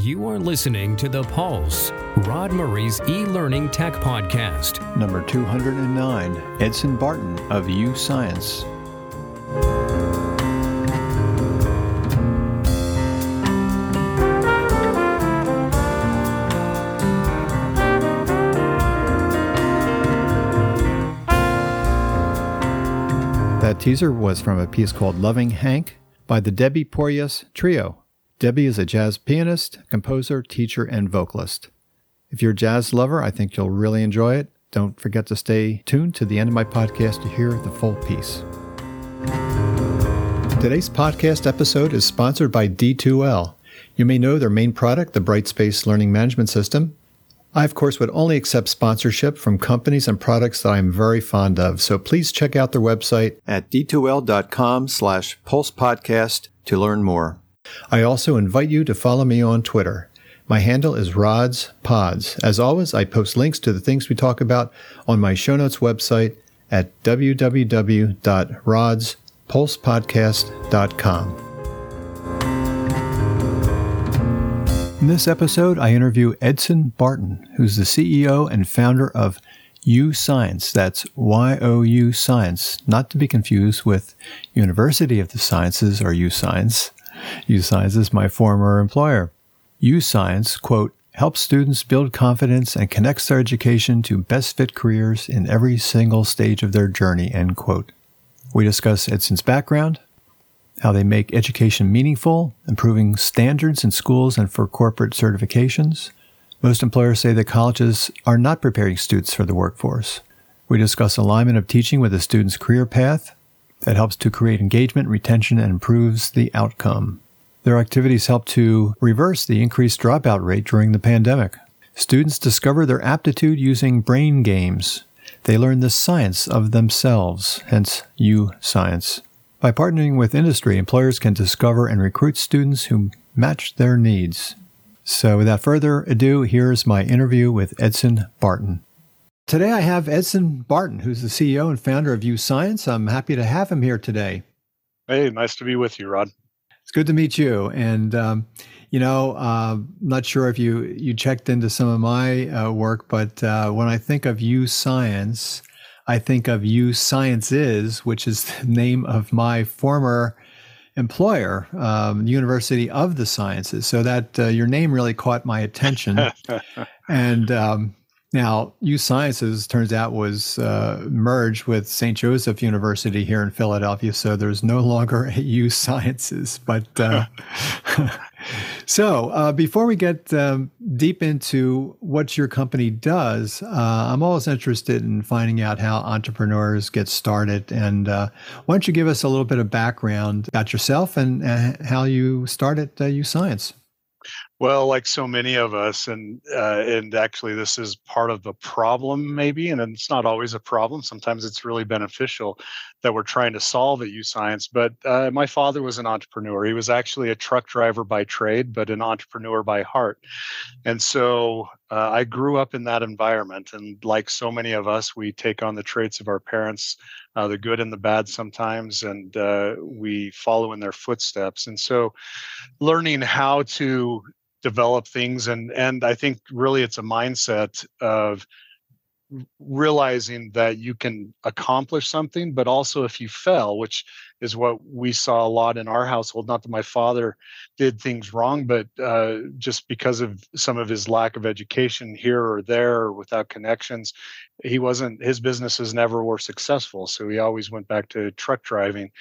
You are listening to The Pulse, Rod Murray's e learning tech podcast. Number 209, Edson Barton of YouScience. That teaser was from a piece called Loving Hank by the Debbie Porteous Trio. Debbie is a jazz pianist, composer, teacher, and vocalist. If you're a jazz lover, I think you'll really enjoy it. Don't forget to stay tuned to the end of my podcast to hear the full piece. Today's podcast episode is sponsored by D2L. You may know their main product, the Brightspace Learning Management System, I, of course, would only accept sponsorship from companies and products that I am very fond of. So please check out their website at d2l.com slash pulsepodcast to learn more. I also invite you to follow me on Twitter. My handle is Rods Pods. As always, I post links to the things we talk about on my show notes website at www.rodspulsepodcast.com. In this episode, I interview Edson Barton, who's the CEO and founder of YouScience. That's Y O U Science, not to be confused with University of the Sciences or U Science. U Science is my former employer. YouScience, quote, helps students build confidence and connects their education to best fit careers in every single stage of their journey, end quote. We discuss Edson's background, how they make education meaningful, improving standards in schools and for corporate certifications. Most employers say that colleges are not preparing students for the workforce. We discuss alignment of teaching with a student's career path that helps to create engagement, retention, and improves the outcome. Their activities help to reverse the increased dropout rate during the pandemic. Students discover their aptitude using brain games. They learn the science of themselves, hence YouScience. By partnering with industry, employers can discover and recruit students who match their needs. So, without further ado, here's my interview with Edson Barton. Today, I have Edson Barton, who's the CEO and founder of YouScience. I'm happy to have him here today. Hey, nice to be with you, Rod. It's good to meet you. And um, you know, uh, not sure if you you checked into some of my uh, work, but uh, when I think of YouScience, I think of U Sciences, which is the name of my former employer, um, University of the Sciences. So that uh, your name really caught my attention. and um, now, U Sciences turns out was uh, merged with St. Joseph University here in Philadelphia, so there's no longer a U Sciences. But uh, so uh, before we get um, deep into what your company does, uh, I'm always interested in finding out how entrepreneurs get started. And uh, why don't you give us a little bit of background about yourself and uh, how you started YouScience? Well, like so many of us, and uh, and actually, this is part of the problem, maybe, and it's not always a problem. Sometimes it's really beneficial that we're trying to solve at YouScience. But uh, my father was an entrepreneur. He was actually a truck driver by trade, but an entrepreneur by heart. And so uh, I grew up in that environment, and like so many of us, we take on the traits of our parents, uh, the good and the bad sometimes, and uh, we follow in their footsteps. And so, learning how to develop things and and i think really it's a mindset of realizing that you can accomplish something but also if you fail which is what we saw a lot in our household not that my father did things wrong but uh, just because of some of his lack of education here or there or without connections he wasn't his businesses never were successful so he always went back to truck driving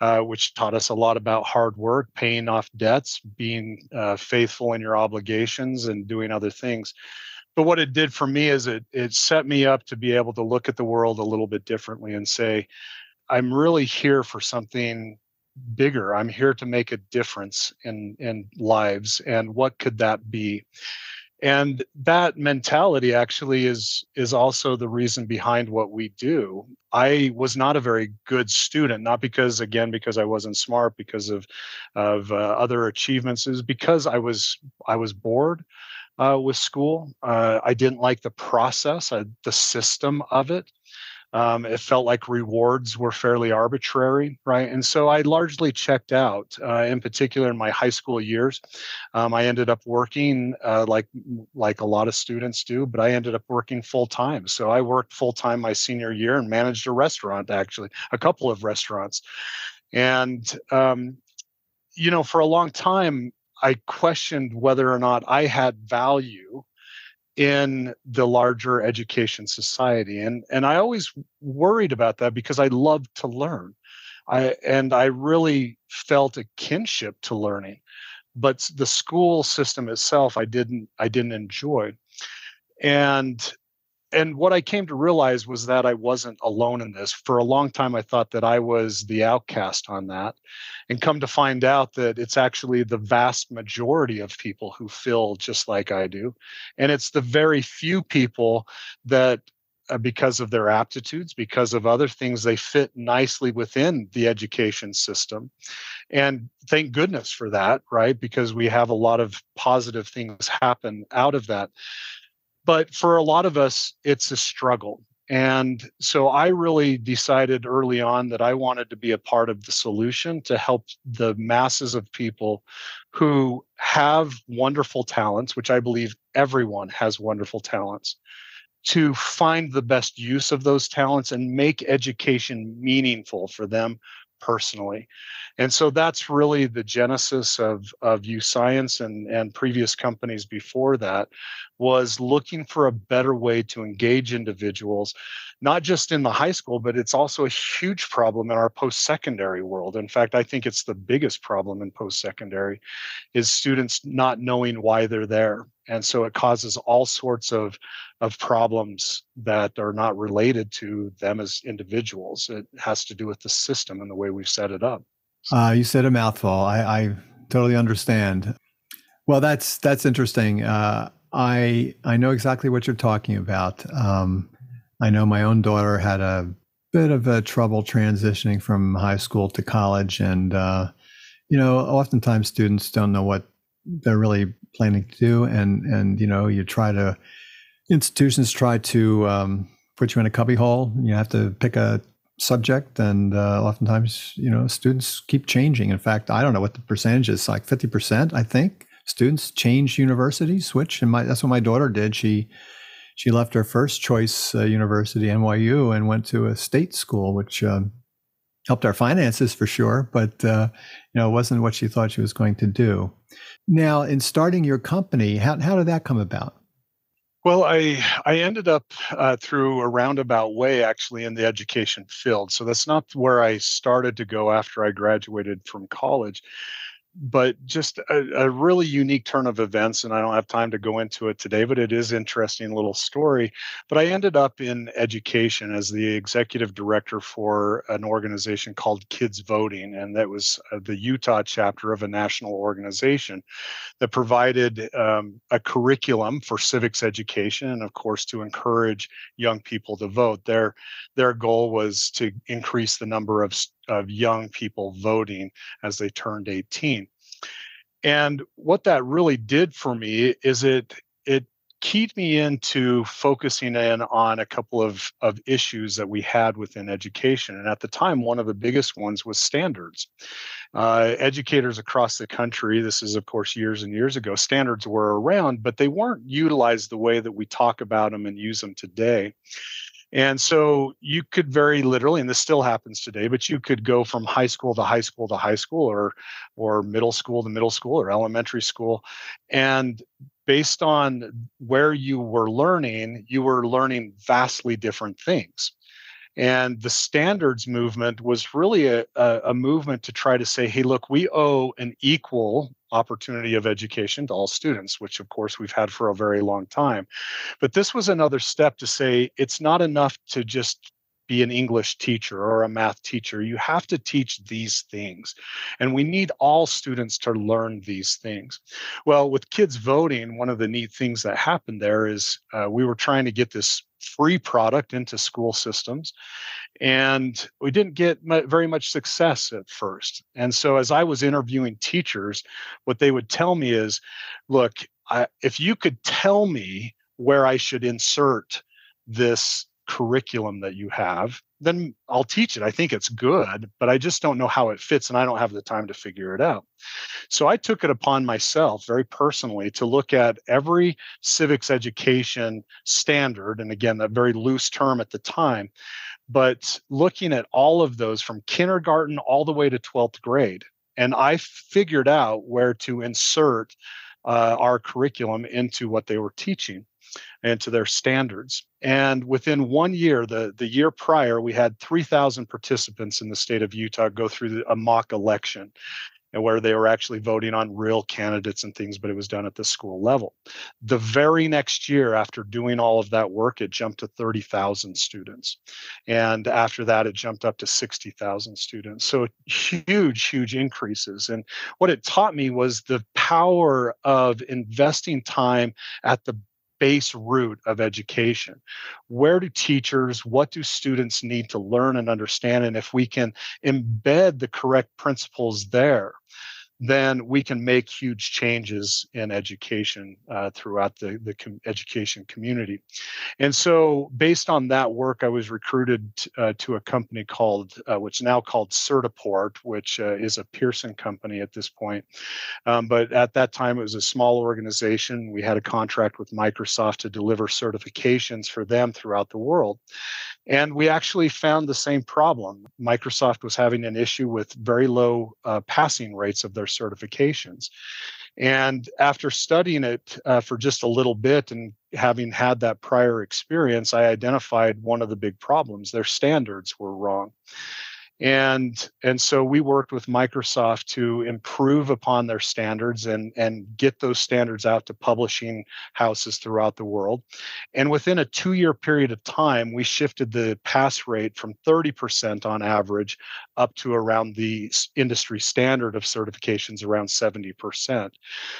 uh, which taught us a lot about hard work, paying off debts, being uh, faithful in your obligations, and doing other things. But what it did for me is it it set me up to be able to look at the world a little bit differently and say, I'm really here for something bigger. I'm here to make a difference in in lives, and what could that be? And that mentality actually is is also the reason behind what we do. I was not a very good student not because again because i wasn't smart because of of uh, other achievements. Is because i was i was bored uh, with school. Uh, i didn't like the process uh, the system of it Um, it felt like rewards were fairly arbitrary, right? And so I largely checked out. Uh, in particular, in my high school years, um, I ended up working uh, like like a lot of students do, but I ended up working full time. So I worked full time my senior year and managed a restaurant, actually, a couple of restaurants, and um, you know, for a long time, I questioned whether or not I had value in the larger education society and and i always worried about that because i loved to learn. I and i really felt a kinship to learning but the school system itself i didn't i didn't enjoy. And and what I came to realize was that I wasn't alone in this. For a long time, I thought that I was the outcast on that. And come to find out that it's actually the vast majority of people who feel just like I do. And it's the very few people that, uh, because of their aptitudes, because of other things, they fit nicely within the education system. And thank goodness for that, right? Because we have a lot of positive things happen out of that but for a lot of us, it's a struggle. And so I really decided early on that I wanted to be a part of the solution to help the masses of people who have wonderful talents, which I believe everyone has wonderful talents, to find the best use of those talents and make education meaningful for them personally. And so that's really the genesis of, of Science and, and previous companies before that was looking for a better way to engage individuals, not just in the high school, but it's also a huge problem in our post-secondary world. In fact, I think it's the biggest problem in post-secondary is students not knowing why they're there. And so it causes all sorts of of problems that are not related to them as individuals. It has to do with the system and the way we've set it up. Uh, you said a mouthful. I, I, totally understand. Well, that's that's interesting. Uh, I I know exactly what you're talking about. Um, I know my own daughter had a bit of a trouble transitioning from high school to college, and uh, you know, oftentimes students don't know what they're really planning to do, and and you know, you try to institutions try to um, put you in a cubbyhole. You have to pick a subject, and uh, oftentimes, you know, students keep changing. In fact, I don't know what the percentage is, like fifty percent, I think. Students change universities, switch, and my, that's what my daughter did. She she left her first choice uh, university, NYU, and went to a state school, which um, helped our finances for sure, but uh, you know, it wasn't what she thought she was going to do. Now, in starting your company, how how did that come about? Well, I I ended up uh, through a roundabout way actually in the education field. So that's not where I started to go after I graduated from college but just a, a, really unique turn of events and i don't have time to go into it today but it is interesting little story. But i ended up in education as the executive director for an organization called kids voting and that was uh, the utah chapter of a national organization that provided um, a curriculum for civics education and of course to encourage young people to vote. Their their goal was to increase the number of of young people voting as they turned 18. And what that really did for me is it it keyed me into focusing in on a couple of, of issues that we had within education. And at the time, one of the biggest ones was standards. Uh, educators across the country, this is, of course, years and years ago, standards were around, but they weren't utilized the way that we talk about them and use them today. And so you could very literally, and this still happens today, but you could go from high school to high school to high school or or middle school to middle school or elementary school. And based on where you were learning, you were learning vastly different things. And the standards movement was really a, a, a, movement to try to say, hey, look, we owe an equal opportunity of education to all students, which of course we've had for a very long time. But this was another step to say it's not enough to just be an English teacher or a math teacher. You have to teach these things. And we need all students to learn these things. Well, with kids voting, one of the neat things that happened there is uh, we were trying to get this free product into school systems. And we didn't get very much success at first. And so, as I was interviewing teachers, what they would tell me is look, I, if you could tell me where I should insert this curriculum that you have, then I'll teach it. I think it's good, but I just don't know how it fits and I don't have the time to figure it out. So I took it upon myself very personally to look at every civics education standard, and again, a very loose term at the time, but looking at all of those from kindergarten all the way to 12th grade. And I figured out where to insert uh, our curriculum into what they were teaching and to their standards. And within one year, the, the year prior, we had 3,000 participants in the state of Utah go through a mock election and where they were actually voting on real candidates and things, but it was done at the school level. The very next year, after doing all of that work, it jumped to 30,000 students. And after that, it jumped up to 60,000 students. So huge, huge increases. And what it taught me was the power of investing time at the base root of education. Where do teachers, what do students need to learn and understand? And if we can embed the correct principles there, then we can make huge changes in education uh, throughout the, the com- education community. And so, based on that work, I was recruited uh, to a company called, uh, which now called Certiport, which uh, is a Pearson company at this point. Um, but at that time, it was a small organization. We had a contract with Microsoft to deliver certifications for them throughout the world. And we actually found the same problem. Microsoft was having an issue with very low uh, passing rates of their certifications. And after studying it uh, for just a little bit and having had that prior experience, I identified one of the big problems. Their standards were wrong and and so we worked with microsoft to improve upon their standards and and get those standards out to publishing houses throughout the world. And within a two year period of time we shifted the pass rate from 30% on average up to around the industry standard of certifications around 70%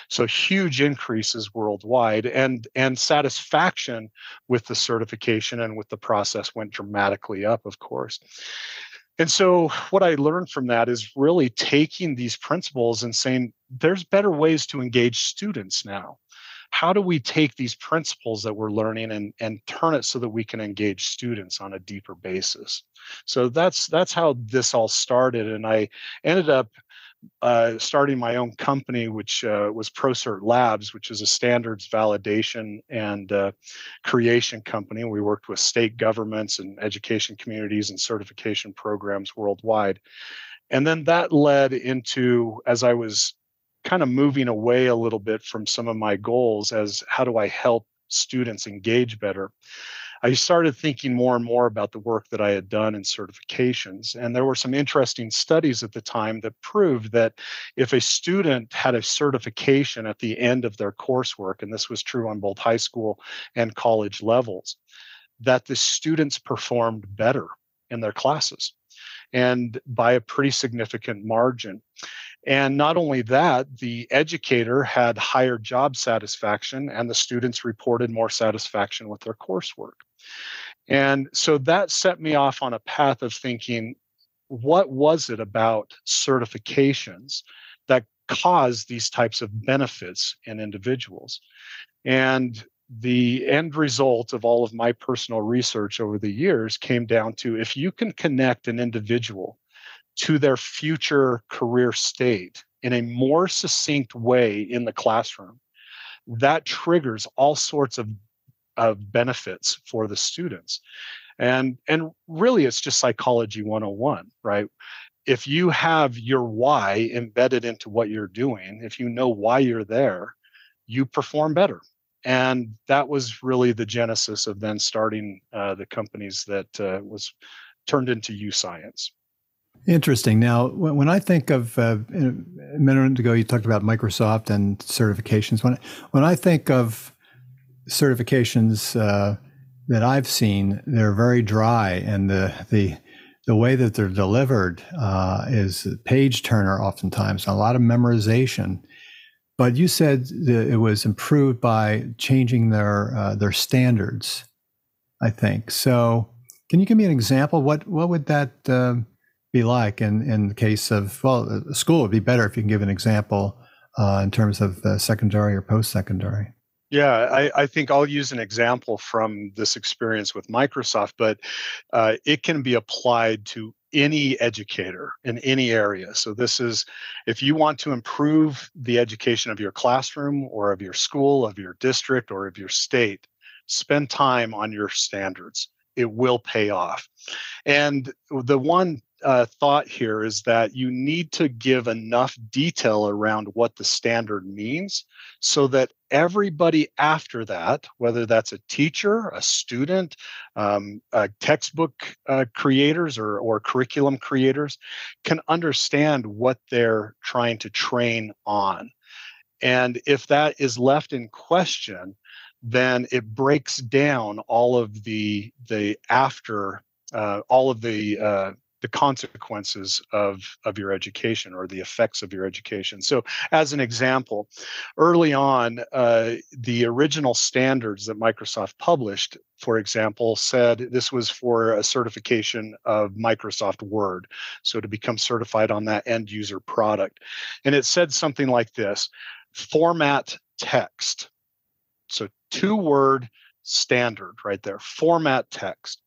so huge increases worldwide and and satisfaction with the certification and with the process went dramatically up of course and so, what I learned from that is really taking these principles and saying, there's better ways to engage students now. How do we take these principles that we're learning and, and turn it so that we can engage students on a deeper basis? So that's that's how this all started. And I ended up uh, starting my own company, which uh, was ProCert Labs, which is a standards validation and uh, creation company. We worked with state governments and education communities and certification programs worldwide. And then that led into, as I was kind of moving away a little bit from some of my goals, as how do I help students engage better? I started thinking more and more about the work that I had done in certifications. And there were some interesting studies at the time that proved that if a student had a certification at the end of their coursework, and this was true on both high school and college levels, that the students performed better in their classes and by a pretty significant margin. And not only that, the educator had higher job satisfaction and the students reported more satisfaction with their coursework. And so that set me off on a path of thinking what was it about certifications that caused these types of benefits in individuals? And the end result of all of my personal research over the years came down to if you can connect an individual to their future career state in a more succinct way in the classroom, that triggers all sorts of, of benefits for the students. And, and really, it's just psychology 101, right? If you have your why embedded into what you're doing, if you know why you're there, you perform better. And that was really the genesis of then starting uh, the companies that uh, was turned into YouScience. Interesting. Now, when, I think of uh, a minute ago, you talked about Microsoft and certifications. When when I think of certifications uh, that I've seen, they're very dry, and the the the way that they're delivered uh, is page turner, oftentimes a lot of memorization. But you said it was improved by changing their uh, their standards. I think so. Can you give me an example? What what would that uh, be like in, in the case of, well, school would be better if you can give an example uh, in terms of uh, secondary or post secondary. Yeah, I, I, think I'll use an example from this experience with Microsoft, but uh, it can be applied to any educator in any area. So, this is if you want to improve the education of your classroom or of your school, of your district, or of your state, spend time on your standards. It will pay off. And the one uh, thought here is that you need to give enough detail around what the standard means so that everybody after that, whether that's a teacher, a student, um, uh, textbook uh, creators, or, or curriculum creators, can understand what they're trying to train on. And if that is left in question, then it breaks down all of the the after uh, all of the uh, the consequences of of your education or the effects of your education. So, as an example, early on, uh, the original standards that Microsoft published, for example, said this was for a certification of Microsoft Word, so to become certified on that end user product, and it said something like this: format text. So, two word standard right there, format text.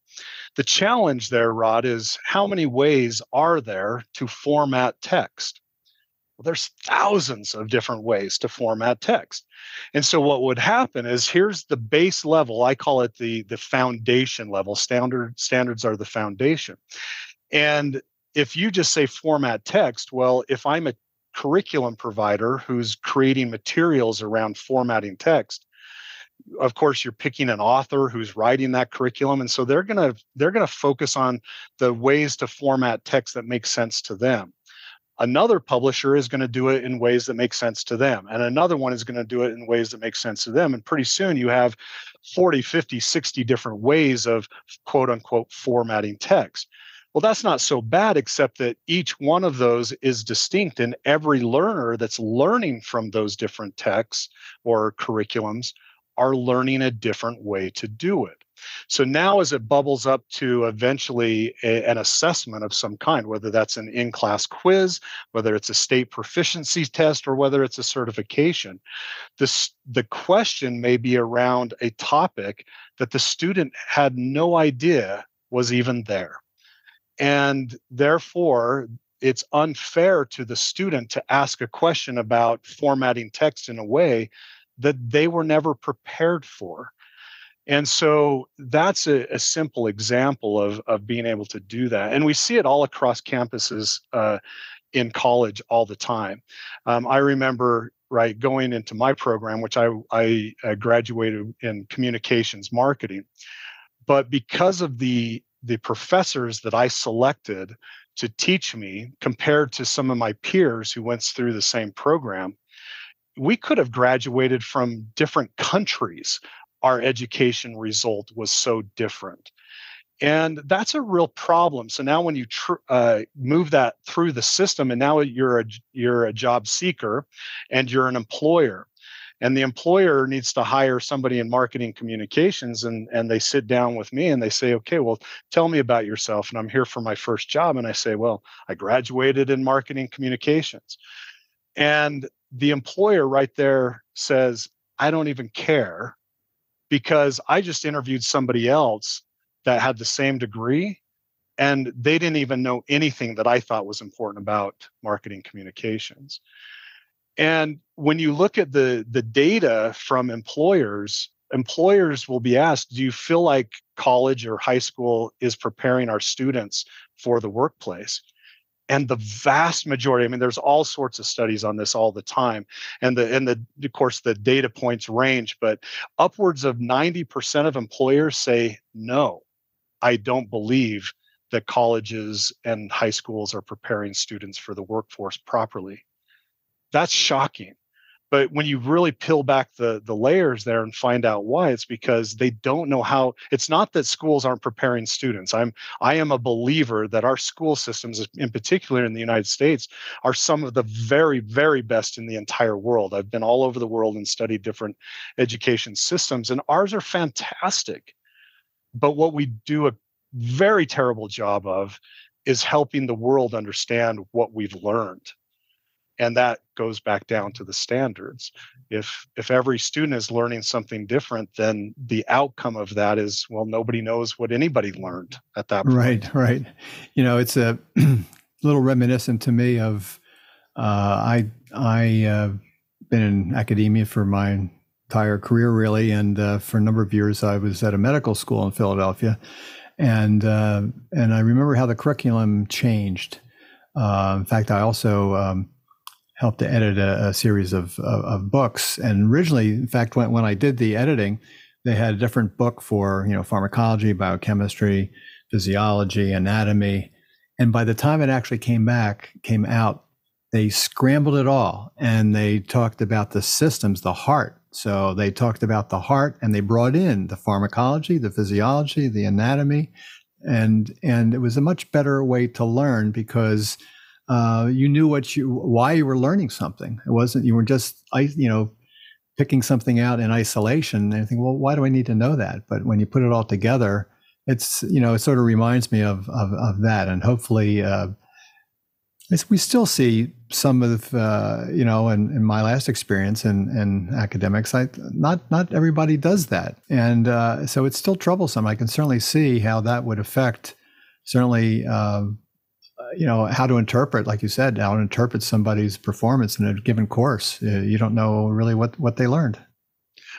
The challenge there, Rod, is how many ways are there to format text? Well, there's thousands of different ways to format text. And so what would happen is here's the base level. I call it the, the foundation level. Standard standards are the foundation. And if you just say format text, well, if I'm a curriculum provider who's creating materials around formatting text, of course you're picking an author who's writing that curriculum and so they're going to they're going to focus on the ways to format text that makes sense to them. Another publisher is going to do it in ways that make sense to them and another one is going to do it in ways that make sense to them and pretty soon you have 40 50 60 different ways of quote unquote formatting text. Well that's not so bad except that each one of those is distinct and every learner that's learning from those different texts or curriculums are learning a different way to do it. So now, as it bubbles up to eventually a, an assessment of some kind, whether that's an in class quiz, whether it's a state proficiency test, or whether it's a certification, this, the question may be around a topic that the student had no idea was even there. And therefore, it's unfair to the student to ask a question about formatting text in a way that they were never prepared for. And so that's a, a, simple example of, of being able to do that. And we see it all across campuses uh, in college all the time. Um, I remember right going into my program, which I, I uh, graduated in communications marketing. But because of the the professors that I selected to teach me compared to some of my peers who went through the same program, we could have graduated from different countries. Our education result was so different. And that's a real problem. So now, when you tr- uh, move that through the system, and now you're a you're a job seeker, and you're an employer, and the employer needs to hire somebody in marketing communications, and and they sit down with me and they say, okay, well, tell me about yourself. And I'm here for my first job, and I say, well, I graduated in marketing communications, and the employer right there says, I don't even care because I just interviewed somebody else that had the same degree and they didn't even know anything that I thought was important about marketing communications. And when you look at the the data from employers, employers will be asked, do you feel like college or high school is preparing our students for the workplace? And the vast majority i mean there's all sorts of studies on this all the time and the and the of course the data points range but upwards of 90% of employers say no i don't believe that colleges and high schools are preparing students for the workforce properly. That's shocking but when you really peel back the the layers there and find out why it's because they don't know how it's not that schools aren't preparing students. I'm i am a believer that our school systems in particular in the united states are some of the very very best in the entire world. I've been all over the world and studied different education systems and ours are fantastic. But what we do a very terrible job of is helping the world understand what we've learned and that goes back down to the standards. If if every student is learning something different then the outcome of that is well nobody knows what anybody learned at that point. Right right. You know it's a little reminiscent to me of uh, i i uh, been in academia for my entire career really and uh, for a number of years i was at a medical school in philadelphia. And uh, and i remember how the curriculum changed. Uh, in fact i also um, helped to edit a, a series of, of, of, books. And originally, in fact, when, when I did the editing, they had a different book for you know pharmacology, biochemistry, physiology, anatomy. And by the time it actually came back, came out, they scrambled it all and they talked about the systems, the heart. So they talked about the heart and they brought in the pharmacology, the physiology, the anatomy, and and it was a much better way to learn because uh, you knew what you why you were learning something. It wasn't you were just you know picking something out in isolation and think, well, why do I need to know that? But when you put it all together, it's you know it sort of reminds me of of, of that, and hopefully. Uh, we still see some of uh, you know in, in my last experience in, in academics I, not not everybody does that and uh, so it's still troublesome i can certainly see how that would affect certainly um, you know how to interpret like you said how to interpret somebody's performance in a given course. Uh, you don't know really what what they learned.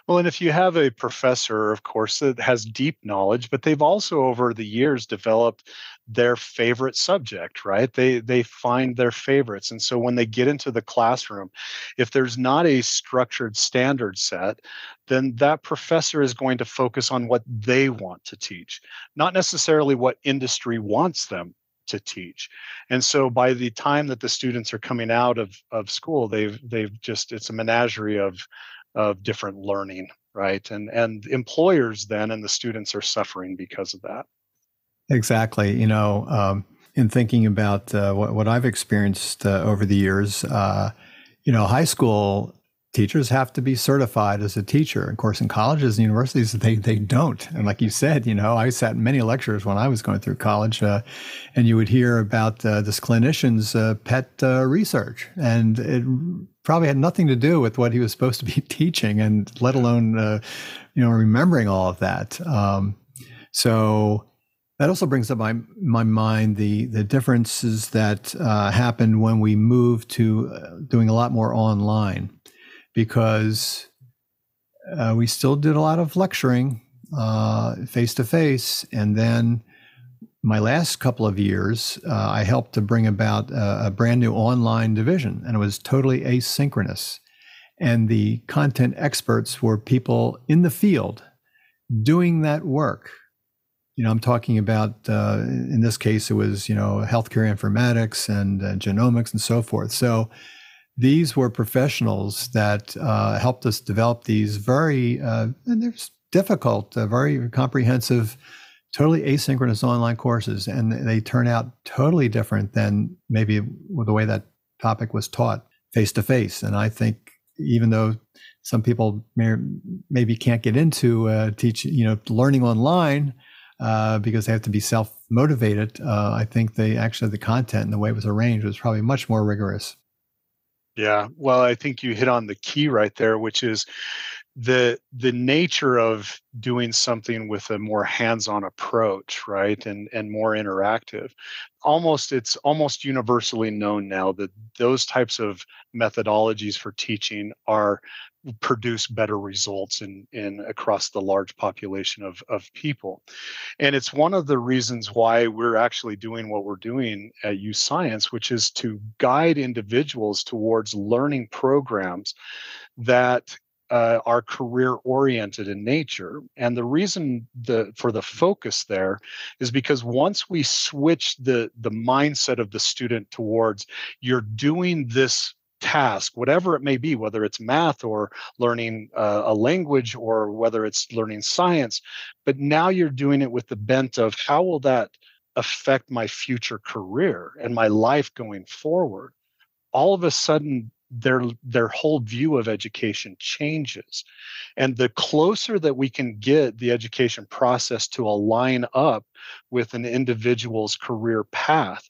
Well and if you have a professor of course that has deep knowledge but they've also over the years developed their favorite subject right? They they find their favorites. And so when they get into the classroom if there's not a structured standard set then that professor is going to focus on what they want to teach not necessarily what industry wants them to teach. And so by the time that the students are coming out of, of school they've they've just it's a menagerie of of different learning right? And and employers then and the students are suffering because of that. Exactly you know um, in thinking about uh, what, what i've experienced uh, over the years uh, you know high school teachers have to be certified as a teacher. Of course, in colleges and universities, they they don't. And like you said, you know, I sat in many lectures when I was going through college, uh, and you would hear about uh, this clinician's uh, pet uh, research, and it probably had nothing to do with what he was supposed to be teaching, and let alone uh, you know remembering all of that. Um, so. That also brings up my my mind the the differences that uh, happened when we moved to doing a lot more online because uh, we still did a lot of lecturing face to face. And then my last couple of years, uh, I helped to bring about a, a, brand new online division, and it was totally asynchronous. And the content experts were people in the field doing that work. You know, I'm talking about, uh, in this case, it was, you know, healthcare informatics and uh, genomics and so forth. So these were professionals that uh, helped us develop these very, uh, and they're difficult, uh, very comprehensive, totally asynchronous online courses. And they turn out totally different than maybe the way that topic was taught face to face. And I think even though some people may, maybe can't get into uh, teaching, you know, learning online, uh, because they have to be self motivated. Uh, I think they actually the content and the way it was arranged was probably much more rigorous. Yeah, well, I think you hit on the key right there, which is the the nature of doing something with a more hands-on approach right and and more interactive. Almost it's almost universally known now that those types of methodologies for teaching are produce better results in in across the large population of of people. And it's one of the reasons why we're actually doing what we're doing at YouScience which is to guide individuals towards learning programs that uh, are career oriented in nature. And the reason the for the focus there is because once we switch the the mindset of the student towards you're doing this task, whatever it may be, whether it's math or learning uh, a language or whether it's learning science. But now you're doing it with the bent of how will that affect my future career and my life going forward? All of a sudden, their their whole view of education changes and the closer that we can get the education process to align up with an individual's career path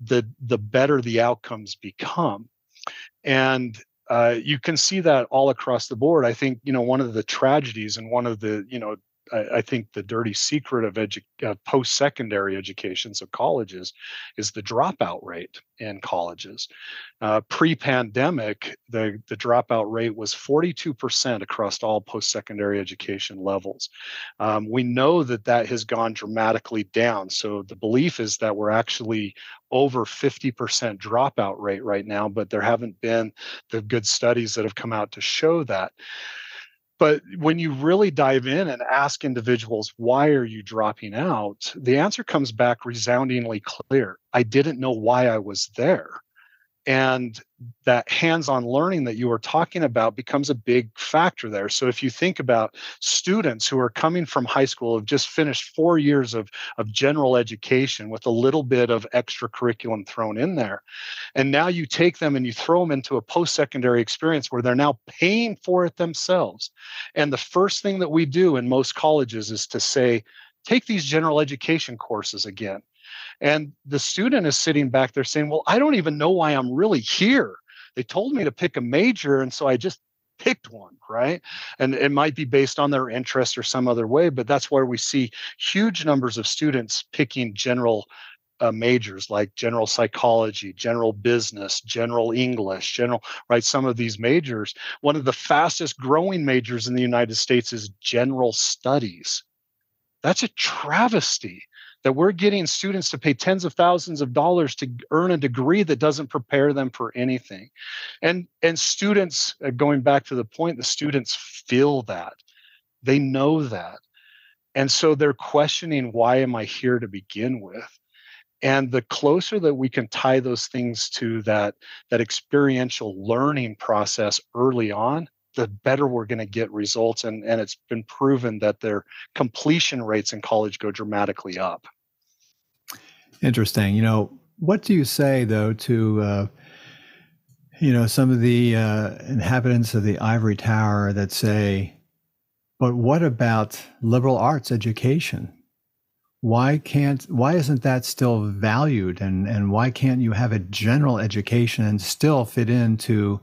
the the better the outcomes become and uh, you can see that all across the board. I think you know one of the tragedies and one of the you know I, I think the dirty secret of edu- uh, post-secondary education, so colleges, is the dropout rate in colleges. Uh, pre-pandemic, the the dropout rate was 42% across all post-secondary education levels. Um, we know that that has gone dramatically down. So the belief is that we're actually over 50% dropout rate right now, but there haven't been the good studies that have come out to show that. But when you really dive in and ask individuals, why are you dropping out? The answer comes back resoundingly clear. I didn't know why I was there and that hands-on learning that you were talking about becomes a big factor there. So if you think about students who are coming from high school have just finished four years of, of general education with a little bit of extra curriculum thrown in there and now you take them and you throw them into a post-secondary experience where they're now paying for it themselves. And the first thing that we do in most colleges is to say take these general education courses again and the student is sitting back there saying, Well, I don't even know why I'm really here. They told me to pick a major. And so I just picked one, right? And it might be based on their interest or some other way, but that's where we see huge numbers of students picking general uh, majors like general psychology, general business, general English, general, right? Some of these majors. One of the fastest growing majors in the United States is general studies. That's a travesty that we're getting students to pay tens of thousands of dollars to earn a degree that doesn't prepare them for anything. And and students uh, going back to the point the students feel that. They know that. And so they're questioning why am i here to begin with? And the closer that we can tie those things to that that experiential learning process early on the better we're going to get results. And, and it's been proven that their completion rates in college go dramatically up. Interesting. You know, what do you say though to, uh, you know, some of the uh, inhabitants of the ivory tower that say, but what about liberal arts education? Why can't why isn't that still valued and and why can't you have a general education and still fit into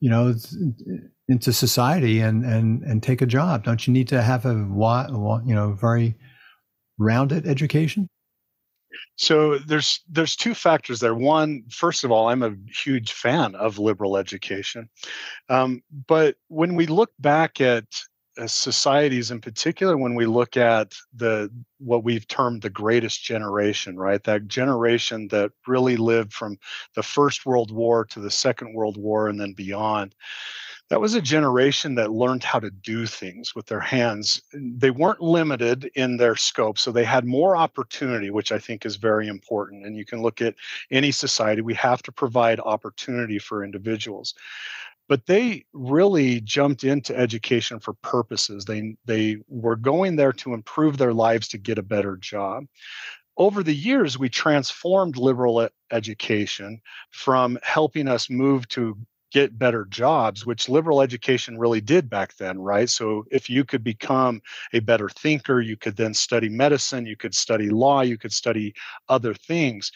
you know into society and and and take a job? Don't you need to have a you know very rounded education? So there's there's two factors there. One, first of all, I'm a huge fan of liberal education, um, but when we look back at uh, societies in particular when we look at the what we've termed the greatest generation right that generation that really lived from the first world war to the second world war and then beyond that was a generation that learned how to do things with their hands. They weren't limited in their scope, so they had more opportunity, which I think is very important. And you can look at any society, we have to provide opportunity for individuals. But they really jumped into education for purposes. They they were going there to improve their lives to get a better job over the years, we transformed liberal education from helping us move to get better jobs, which liberal education really did back then, right? So if you could become a better thinker, you could then study medicine, you could study law, you could study other things.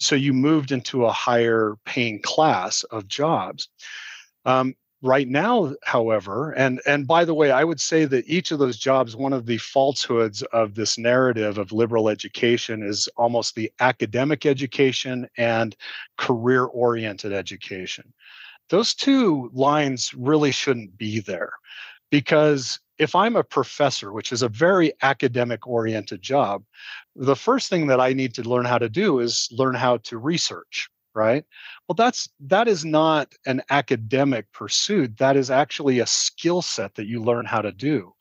So you moved into a higher paying class of jobs. Um, right now however and and by the way i would say that each of those jobs one of the falsehoods of this narrative of liberal education is almost the academic education and career oriented education those two lines really shouldn't be there because if I'm a professor, which is a very academic oriented job, the first thing that I need to learn how to do is learn how to research, right? Well, that's that is not an academic pursuit. That is actually a skill set that you learn how to do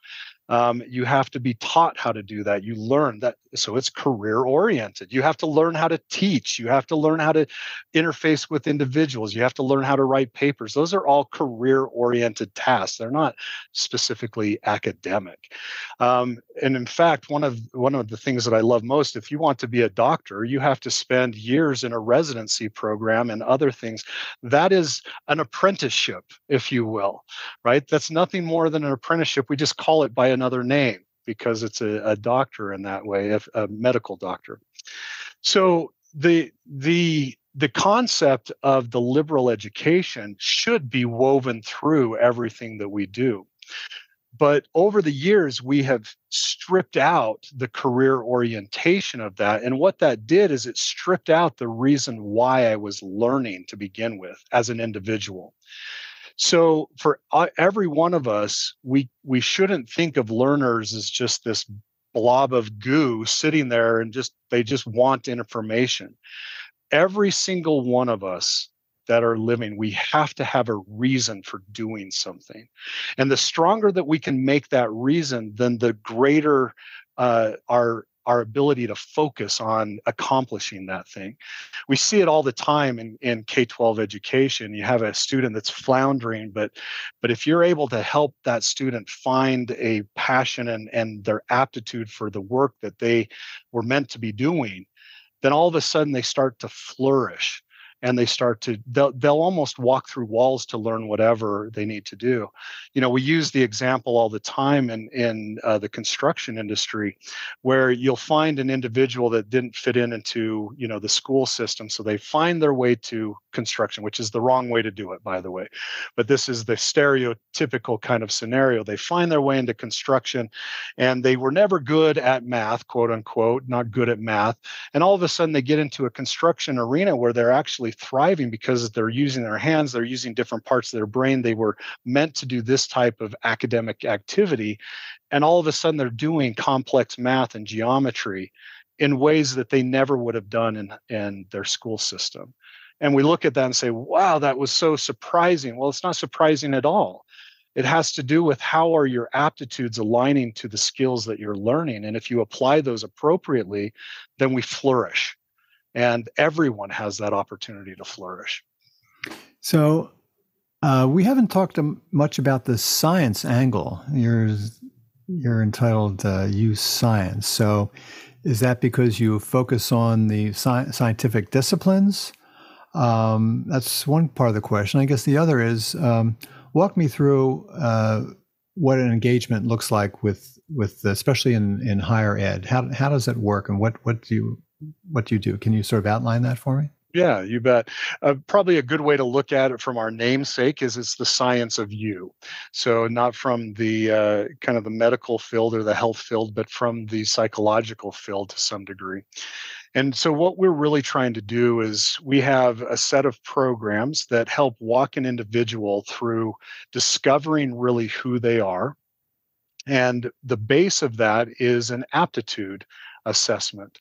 um, you have to be taught how to do that. You learn that so it's career oriented. You have to learn how to teach. You have to learn how to interface with individuals. You have to learn how to write papers. Those are all career oriented tasks. They're not specifically academic. Um, and in fact one of one of the things that i love most if you want to be a doctor you have to spend years in a residency program and other things. That is an apprenticeship if you will right? That's nothing more than an apprenticeship. We just call it by another name because it's a, a doctor in that way, a medical doctor. So the the the concept of the liberal education should be woven through everything that we do. But over the years, we have stripped out the career orientation of that. And what that did is it stripped out the reason why I was learning to begin with as an individual. So for uh, every one of us, we we shouldn't think of learners as just this blob of goo sitting there and just they just want information. Every single one of us that are living, we have to have a reason for doing something. And the stronger that we can make that reason, then the greater uh, our our ability to focus on accomplishing that thing. We see it all the time in, in K-12 education. You have a student that's floundering, but but if you're able to help that student find a passion and, and their aptitude for the work that they were meant to be doing, then all of a sudden they start to flourish and they start to they'll, they'll almost walk through walls to learn whatever they need to do. You know we use the example all the time in in uh, the construction industry where you'll find an individual that didn't fit in into you know the school system so they find their way to construction which is the wrong way to do it by the way. But this is the stereotypical kind of scenario. They find their way into construction and they were never good at math quote unquote not good at math and all of a sudden they get into a construction arena where they're actually thriving because they're using their hands, they're using different parts of their brain. They were meant to do this type of academic activity. And all of a sudden, they're doing complex math and geometry in ways that they never would have done in, in their school system. And we look at that and say, wow, that was so surprising. Well, it's not surprising at all. It has to do with how are your aptitudes aligning to the skills that you're learning. And if you apply those appropriately, then we flourish and everyone has that opportunity to flourish. So, uh, we haven't talked much about the science angle. You're you're entitled uh, "YouScience." So, is that because you focus on the sci- scientific disciplines? Um, that's one part of the question. I guess the other is um, walk me through uh, what an engagement looks like with with especially in in higher ed. How how does it work, and what what do you what do you do? Can you sort of outline that for me? Yeah, you bet. Uh, probably a good way to look at it from our namesake is it's the science of you. So not from the uh, kind of the medical field or the health field, but from the psychological field to some degree. And so what we're really trying to do is we have a set of programs that help walk an individual through discovering really who they are. And the base of that is an aptitude assessment.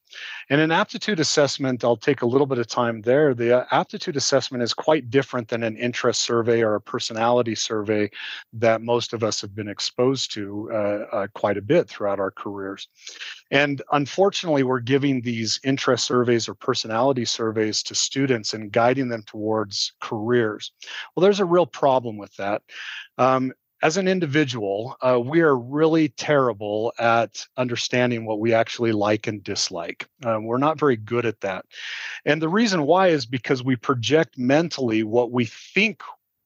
And an aptitude assessment, I'll take a little bit of time there. The uh, aptitude assessment is quite different than an interest survey or a personality survey that most of us have been exposed to uh, uh, quite a bit throughout our careers. And unfortunately, we're giving these interest surveys or personality surveys to students and guiding them towards careers. Well, there's a real problem with that. Um, as an individual, uh, we are really terrible at understanding what we actually like and dislike. Uh, we're not very good at that. And the reason why is because we project mentally what we think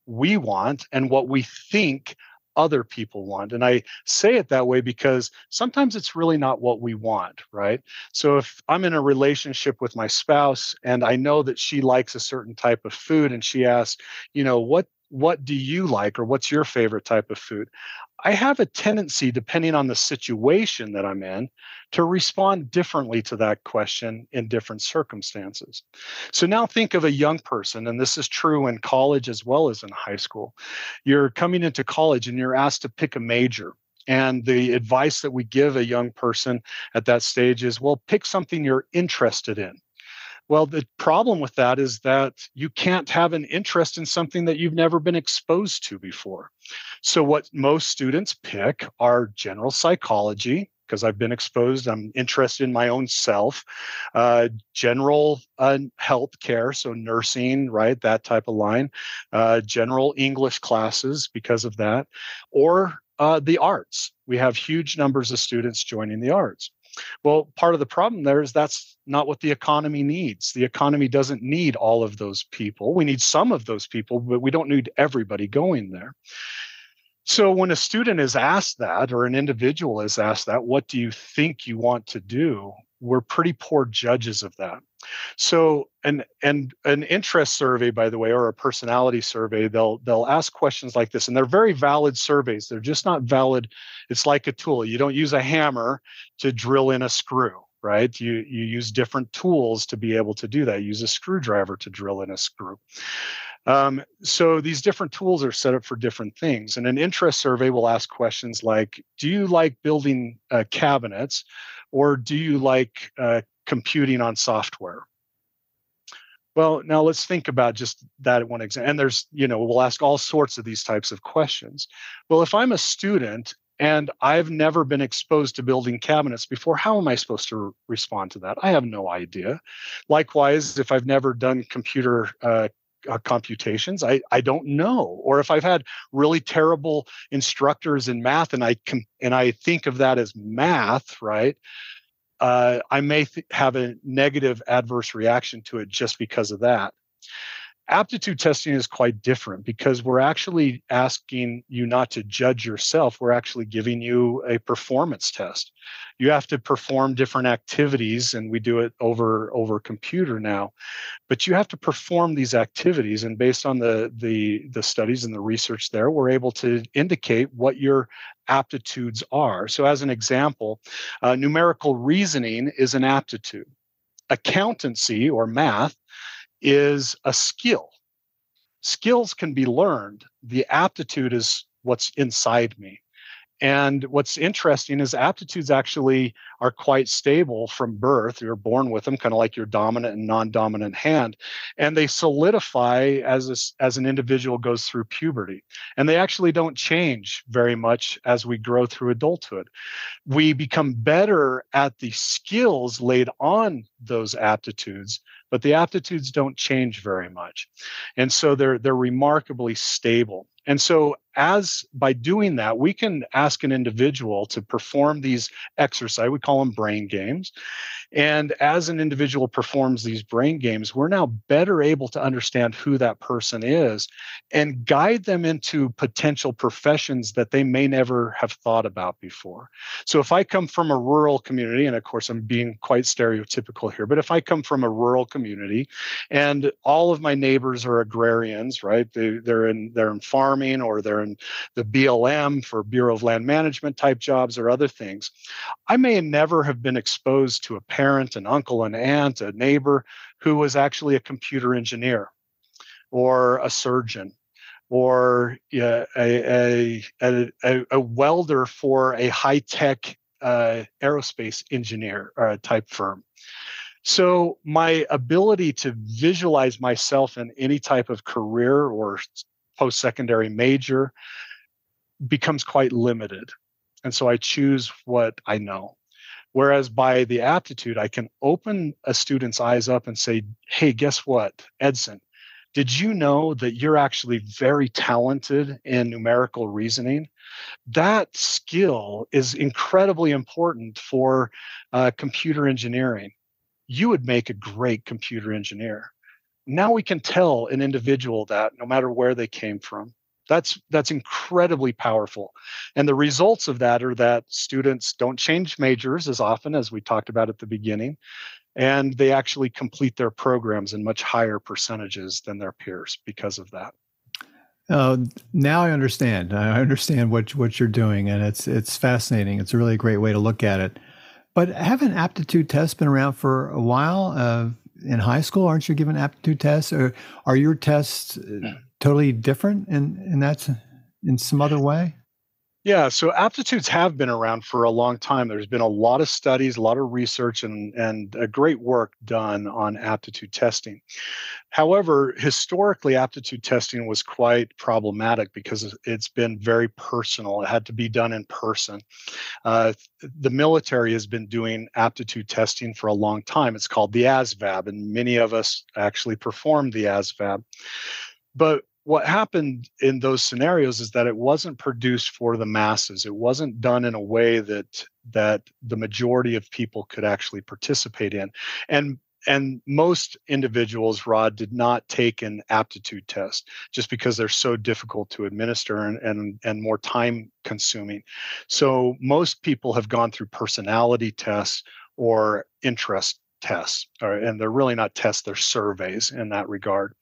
we want and what we think other people want. And I say it that way because sometimes it's really not what we want, right? So if I'm in a relationship with my spouse and I know that she likes a certain type of food and she asks, you know, what what do you like or what's your favorite type of food? I have a tendency, depending on the situation that I'm in, to respond differently to that question in different circumstances. So now think of a young person, and this is true in college as well as in high school. You're coming into college and you're asked to pick a major. And the advice that we give a young person at that stage is well, pick something you're interested in. Well, the problem with that is that you can't have an interest in something that you've never been exposed to before. So, what most students pick are general psychology, because I've been exposed. I'm interested in my own self, uh, general uh, health care, so nursing, right, that type of line, uh, general English classes because of that, or uh, the arts. We have huge numbers of students joining the arts. Well, part of the problem there is that's not what the economy needs. The economy doesn't need all of those people. We need some of those people, but we don't need everybody going there. So when a student is asked that, or an individual is asked that, what do you think you want to do? We're pretty poor judges of that. So an and an interest survey, by the way, or a personality survey, they'll they'll ask questions like this, and they're very valid surveys. They're just not valid. It's like a tool. You don't use a hammer to drill in a screw, right? You you use different tools to be able to do that. You use a screwdriver to drill in a screw. Um, so these different tools are set up for different things. And an interest survey will ask questions like, do you like building uh, cabinets or do you like uh, computing on software? Well, now let's think about just that one example. And there's, you know, we'll ask all sorts of these types of questions. Well, if I'm a student and I've never been exposed to building cabinets before, how am I supposed to respond to that? I have no idea. Likewise, if I've never done computer uh, uh, computations I, I don't know or if i've had really terrible instructors in math and i can and i think of that as math right uh, I may th- have a negative adverse reaction to it just because of that. Aptitude testing is quite different because we're actually asking you not to judge yourself. We're actually giving you a performance test. You have to perform different activities, and we do it over over computer now. But you have to perform these activities, and based on the the the studies and the research there, we're able to indicate what your aptitudes are. So, as an example, uh, numerical reasoning is an aptitude. Accountancy or math is a skill. Skills can be learned. The aptitude is what's inside me. And what's interesting is aptitudes actually are quite stable from birth. You're born with them, kind of like your dominant and non-dominant hand, and they solidify as a, as an individual goes through puberty. And they actually don't change very much as we grow through adulthood. We become better at the skills laid on those aptitudes but the aptitudes don't change very much. And so they're they're remarkably stable and so as by doing that, we can ask an individual to perform these exercise. We call them brain games. And as an individual performs these brain games, we're now better able to understand who that person is and guide them into potential professions that they may never have thought about before. So if I come from a rural community, and of course I'm being quite stereotypical here, but if I come from a rural community and all of my neighbors are agrarians, right? They, they're in they're in farming or they're in the BLM for Bureau of Land Management type jobs or other things. I may never have been exposed to a parent, an uncle, an aunt, a neighbor who was actually a computer engineer or a surgeon or a, a, a, a, welder for a high tech uh, aerospace engineer uh, type firm. So, my ability to visualize myself in any type of career or post secondary major becomes quite limited. And so I choose what I know. Whereas by the aptitude, I can open a student's eyes up and say, hey, guess what, Edson, did you know that you're actually very talented in numerical reasoning? That skill is incredibly important for uh, computer engineering. You would make a great computer engineer. Now we can tell an individual that no matter where they came from, that's that's incredibly powerful and the results of that are that students don't change majors as often as we talked about at the beginning and they actually complete their programs in much higher percentages than their peers because of that uh, now I understand. I understand what what you're doing, and it's it's fascinating. It's a really great way to look at it. But haven't aptitude tests been around for a while? Uh, in high school, aren't you given aptitude tests, or are your tests uh, totally different in in that in some other way? Yeah, so aptitudes have been around for a long time. There's been a lot of studies, a lot of research, and, and great work done on aptitude testing. However, historically, aptitude testing was quite problematic because it's been very personal. It had to be done in person. Uh, the military has been doing aptitude testing for a long time. It's called the ASVAB, and many of us actually performed the ASVAB. But what happened in those scenarios is that it wasn't produced for the masses. It wasn't done in a way that that the majority of people could actually participate in. And and most individuals rod did not take an aptitude test just because they're so difficult to administer and and, and more time consuming. So most people have gone through personality tests or interest tests, or, and they're really not tests, they're surveys in that regard.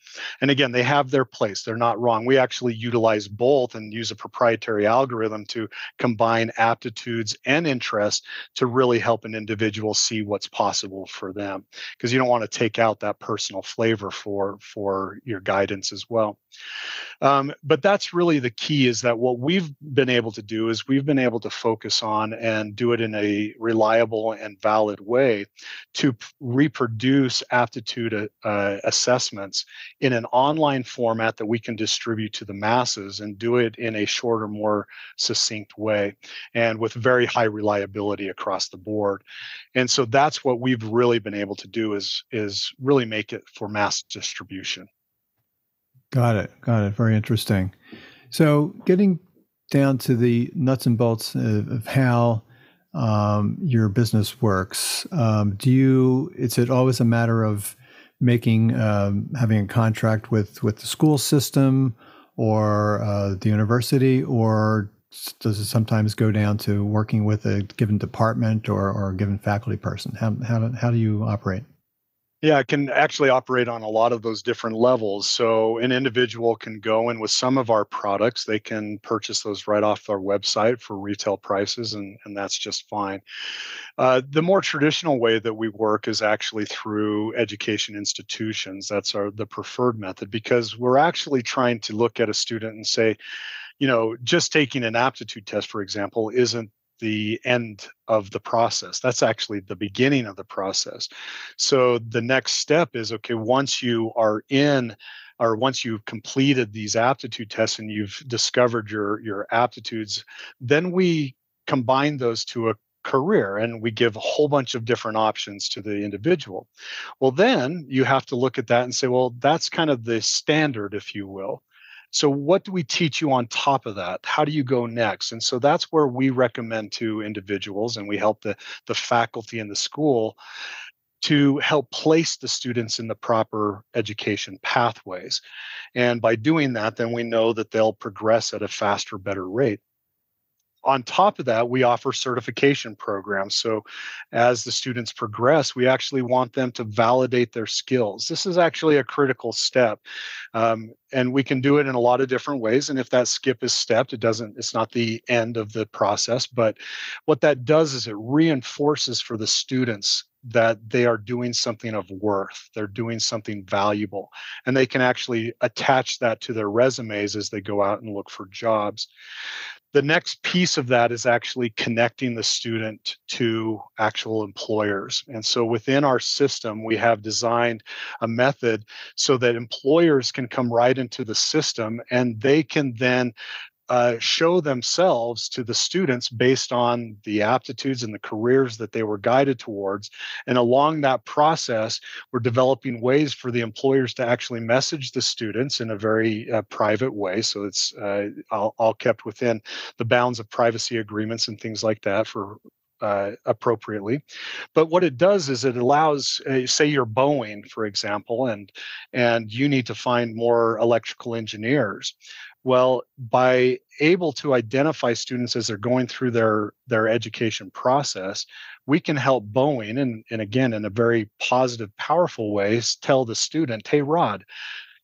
And again, they have their place. They're not wrong. We actually utilize both and use a proprietary algorithm to combine aptitudes and interests to really help an individual see what's possible for them. Because you don't want to take out that personal flavor for for your guidance as well. Um, but that's really the key is that what we've been able to do is we've been able to focus on and do it in a reliable and valid way to reproduce aptitude uh, assessments in an online format that we can distribute to the masses and do it in a shorter, more succinct way and with very high reliability across the board. And so that's what we've really been able to do is, is really make it for mass distribution. Got it. Got it. Very interesting. So, getting down to the nuts and bolts of, of how um, your business works, um, do you? Is it always a matter of making um, having a contract with with the school system or uh, the university, or does it sometimes go down to working with a given department or, or a given faculty person? How, how, how do you operate? Yeah, it can actually operate on a lot of those different levels. So an individual can go in with some of our products. They can purchase those right off our website for retail prices, and, and that's just fine. Uh, the more traditional way that we work is actually through education institutions. That's our the preferred method because we're actually trying to look at a student and say, you know, just taking an aptitude test, for example, isn't the end of the process. That's actually the beginning of the process. So the next step is okay, once you are in or once you've completed these aptitude tests and you've discovered your your aptitudes, then we combine those to a career and we give a whole bunch of different options to the individual. Well, then you have to look at that and say, well, that's kind of the standard, if you will. So, what do we teach you on top of that? How do you go next? And so that's where we recommend to individuals and we help the, the faculty in the school to help place the students in the proper education pathways. And by doing that, then we know that they'll progress at a faster, better rate on top of that, we offer certification programs. So, as the students progress, we actually want them to validate their skills. This is actually a critical step, um, and we can do it in a lot of different ways. And if that skip is stepped, it doesn't. It's not the end of the process. But what that does is it reinforces for the students that they are doing something of worth they're doing something valuable and they can actually attach that to their resumes as they go out and look for jobs the next piece of that is actually connecting the student to actual employers. And so within our system, we have designed a method so that employers can come right into the system and they can then uh, show themselves to the students based on the aptitudes and the careers that they were guided towards. And along that process, we're developing ways for the employers to actually message the students in a very uh, private way. So it's uh, all, all kept within the bounds of privacy agreements and things like that for uh, appropriately. But what it does is it allows, uh, say, you're Boeing, for example, and and you need to find more electrical engineers. Well, by able to identify students as they're going through their their education process, we can help Boeing and, and again in a very positive, powerful way, tell the student, hey Rod,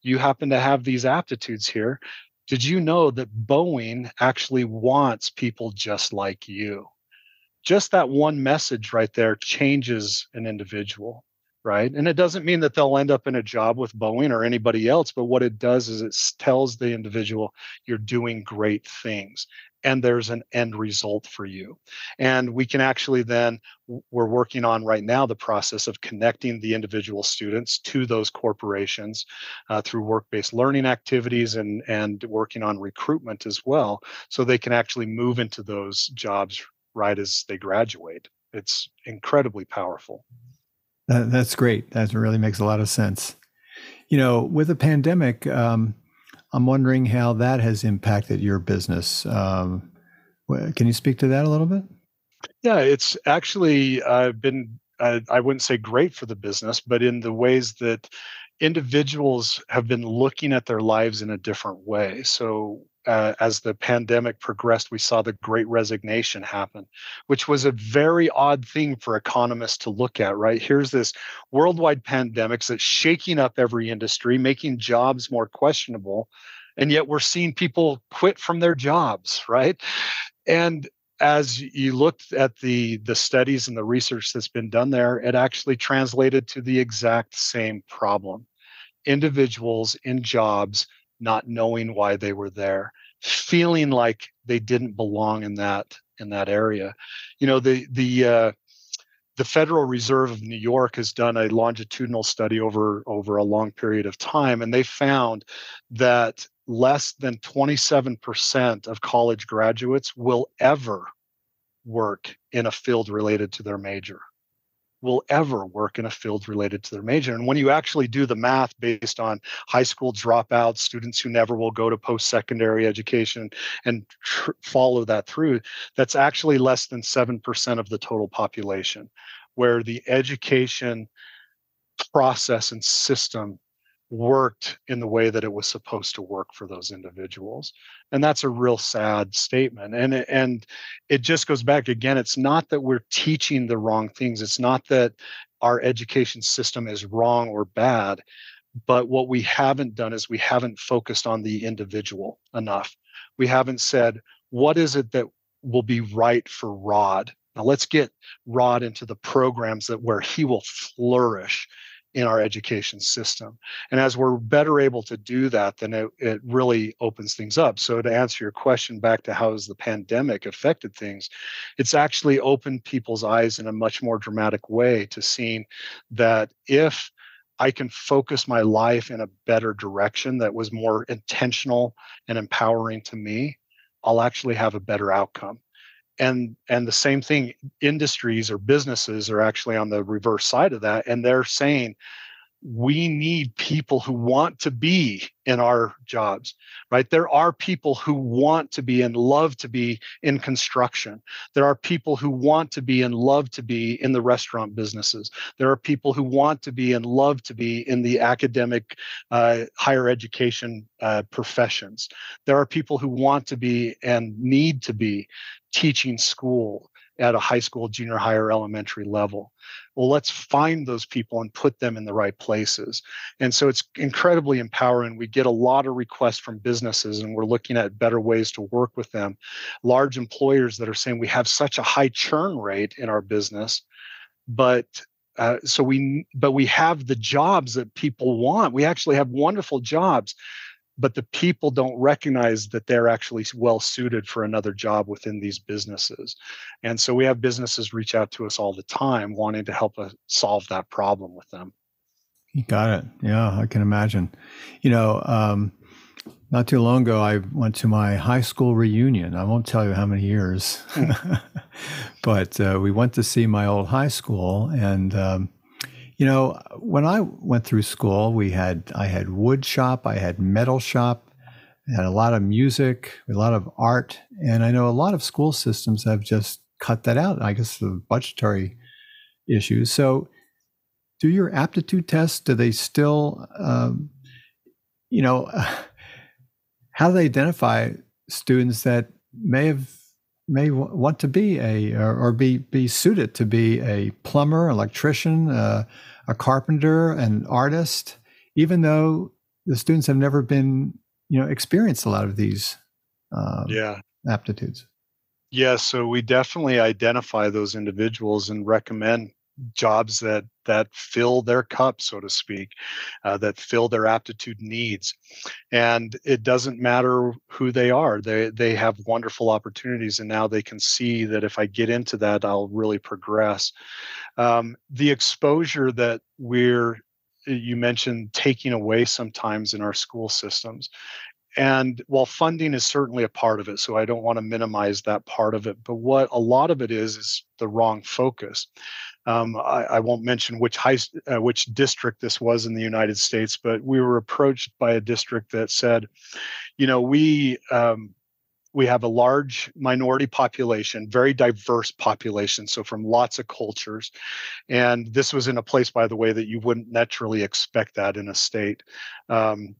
you happen to have these aptitudes here. Did you know that Boeing actually wants people just like you? Just that one message right there changes an individual right? And it doesn't mean that they'll end up in a job with Boeing or anybody else, but what it does is it tells the individual you're doing great things and there's an end result for you. And we can actually then, we're working on right now the process of connecting the individual students to those corporations uh, through work based learning activities and, and working on recruitment as well, so they can actually move into those jobs right as they graduate. It's incredibly powerful. That, that's great. That really makes a lot of sense. You know, with a pandemic, um, I'm wondering how that has impacted your business. Um, can you speak to that a little bit? Yeah, it's actually uh, been, uh, I wouldn't say great for the business, but in the ways that individuals have been looking at their lives in a different way. So uh, as the pandemic progressed, we saw the great resignation happen, which was a very odd thing for economists to look at, right? Here's this worldwide pandemic that's shaking up every industry, making jobs more questionable. And yet we're seeing people quit from their jobs, right? And as you looked at the the studies and the research that's been done there, it actually translated to the exact same problem. Individuals in jobs not knowing why they were there, feeling like they didn't belong in that in that area. You know, the the uh, the Federal Reserve of New York has done a longitudinal study over over a long period of time, and they found that less than 27% of college graduates will ever work in a field related to their major will ever work in a field related to their major. And when you actually do the math based on high school dropouts, students who never will go to post secondary education and tr- follow that through, that's actually less than 7% of the total population, where the education process and system worked in the way that it was supposed to work for those individuals and that's a real sad statement and it, and it just goes back again it's not that we're teaching the wrong things it's not that our education system is wrong or bad but what we haven't done is we haven't focused on the individual enough. We haven't said what is it that will be right for rod? Now let's get rod into the programs that where he will flourish in our education system. And as we're better able to do that, then it, it really opens things up. So to answer your question back to how has the pandemic affected things, it's actually opened people's eyes in a much more dramatic way to seeing that if I can focus my life in a better direction that was more intentional and empowering to me, I'll actually have a better outcome and and the same thing industries or businesses are actually on the reverse side of that and they're saying we need people who want to be in our jobs right? There are people who want to be and love to be in construction. There are people who want to be and love to be in the restaurant businesses. There are people who want to be and love to be in the academic uh, higher education uh, professions. There are people who want to be and need to be teaching school at a high school, junior high, or elementary level. Well, let's find those people and put them in the right places. And so it's incredibly empowering. We get a lot of requests from businesses, and we're looking at better ways to work with them. Large employers that are saying we have such a high churn rate in our business, but uh, so we but we have the jobs that people want we actually have wonderful jobs but the people don't recognize that they're actually well suited for another job within these businesses. And so we have businesses reach out to us all the time wanting to help us solve that problem with them. You got it. Yeah, I can imagine. You know, um, not too long ago, I went to my high school reunion. I won't tell you how many years, hmm. but uh, we went to see my old high school, and um, you know, when I went through school, we had I had wood shop, I had metal shop, I had a lot of music, a lot of art, and I know a lot of school systems have just cut that out. I guess the budgetary issues. So, do your aptitude tests? Do they still, um, you know, how do they identify students that may have may want to be a or, or, be be suited to be a plumber, electrician, uh, a carpenter, an artist, even though the students have never been, you know, experienced a lot of these um, yeah aptitudes. Yes, yeah, so we definitely identify those individuals and recommend jobs that that fill their cup so to speak uh, that fill their aptitude needs. And it doesn't matter who they are they they have wonderful opportunities and now they can see that if i get into that i'll really progress. Um, the exposure that we're you mentioned taking away sometimes in our school systems. And while funding is certainly a part of it so i don't want to minimize that part of it but what a lot of it is is the wrong focus um, I, I, won't mention which high, uh, which district this was in the United States, but we were approached by a district that said, you know, we um, we have a large minority population, very diverse population, so from lots of cultures, and this was in a place, by the way, that you wouldn't naturally expect that in a state. Um,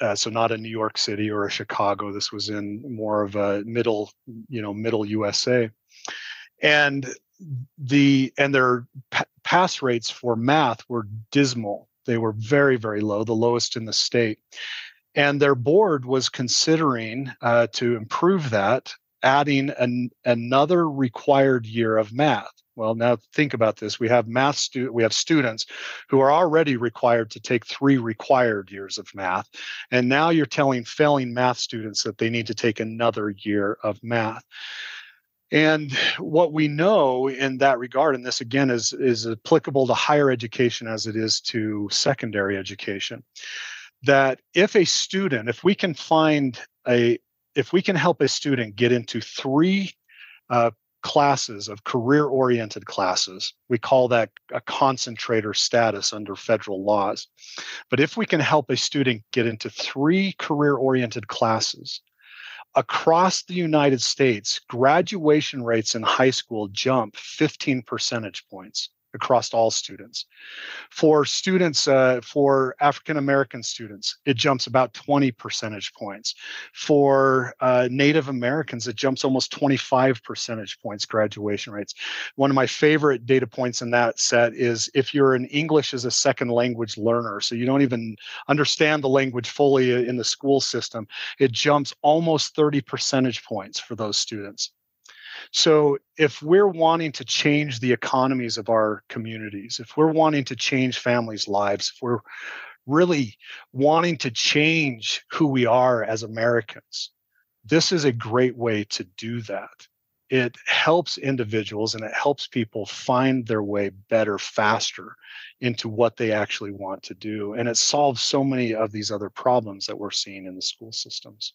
uh, so not in New York City or a Chicago. This was in more of a middle, you know, middle USA, and the and their pa- pass rates for math were dismal. They were very very low, the lowest in the state. And their board was considering uh, to improve that, adding an, another required year of math. Well, now think about this. We have math stu- we have students who are already required to take three required years of math. And now you're telling failing math students that they need to take another year of math. And what we know in that regard, and this again is, is applicable to higher education as it is to secondary education, that if a student, if we can find a, if we can help a student get into three uh, classes of career oriented classes. We call that a concentrator status under federal laws. But if we can help a student get into three career oriented classes, across the United States, graduation rates in high school jump 15 percentage points across all students. For students, uh, for African American students, it jumps about 20 percentage points. For uh, Native Americans, it jumps almost 25 percentage points graduation rates. One of my favorite data points in that set is if you're an English as a second language learner, so you don't even understand the language fully in the school system, it jumps almost 30 percentage points for those students. So, if we're wanting to change the economies of our communities, if we're wanting to change families' lives, if we're really wanting to change who we are as Americans, this is a great way to do that. It helps individuals and it helps people find their way better, faster into what they actually want to do. And it solves so many of these other problems that we're seeing in the school systems.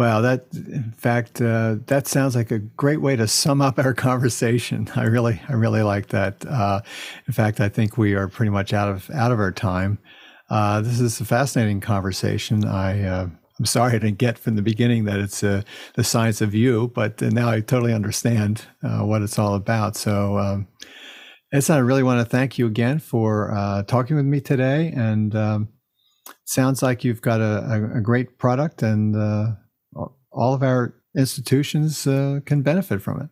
Wow, that in fact uh, that sounds like a great way to sum up our conversation. I really, I really like that. Uh, in fact, I think we are pretty much out of out of our time. Uh, this is a fascinating conversation. I uh, I'm sorry I didn't get from the beginning that it's uh, the science of you, but now I totally understand uh, what it's all about. So. Um, I really want to thank you again for talking with me today, and um, sounds like you've got a, a great product and all of our institutions uh, can benefit from it.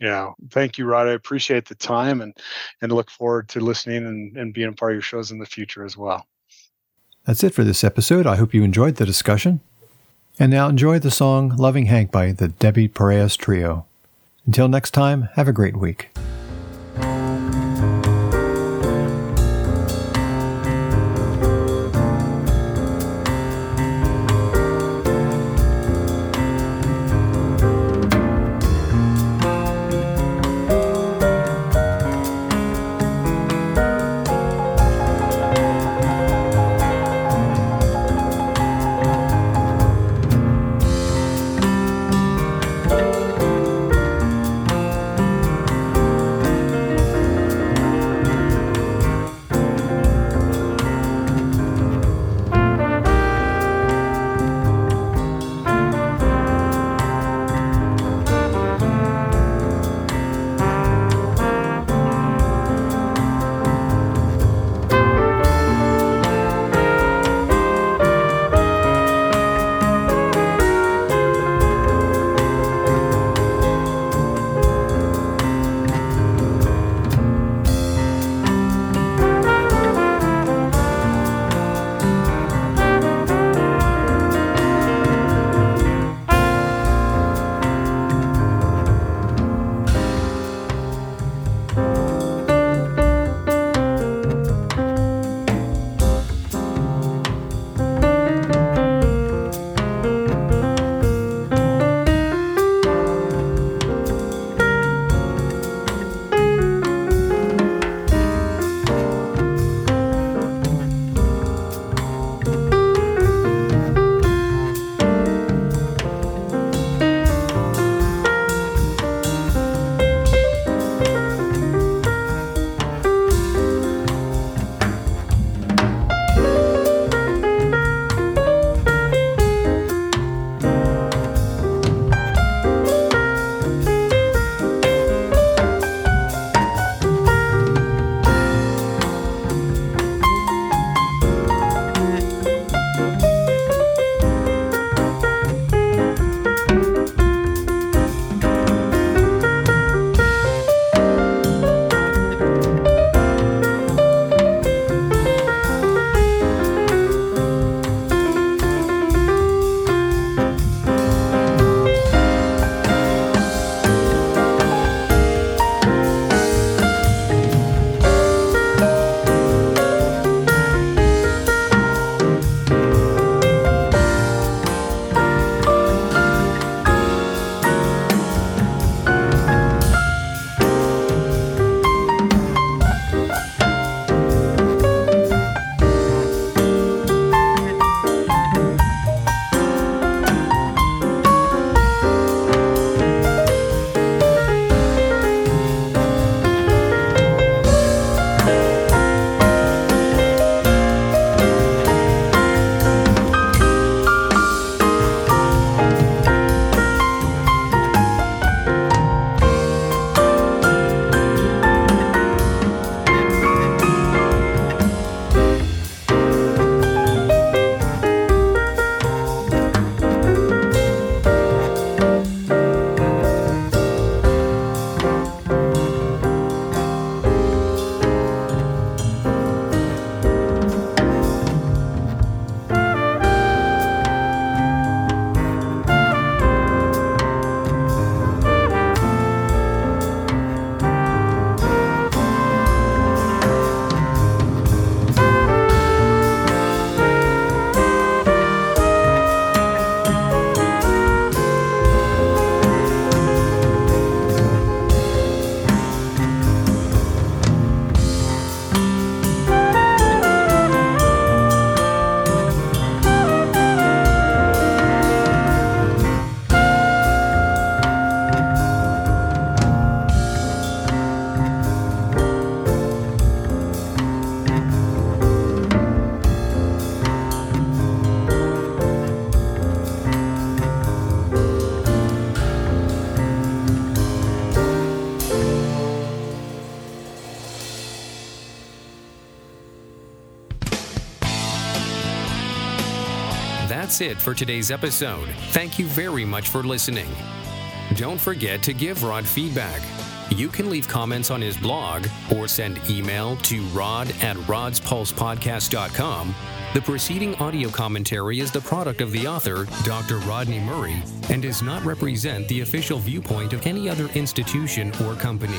Yeah, thank you, Rod. I appreciate the time and and look forward to listening and, and being a part of your shows in the future as well. That's it for this episode. I hope you enjoyed the discussion. And now enjoy the song Loving Hank by the Debbie Paredes Trio. Until next time, have a great week. That's it for today's episode. Thank you very much for listening. Don't forget to give Rod feedback. You can leave comments on his blog or send email to rod at rodspulsepodcast.com. The preceding audio commentary is the product of the author, Dr. Rodney Murray, and does not represent the official viewpoint of any other institution or company.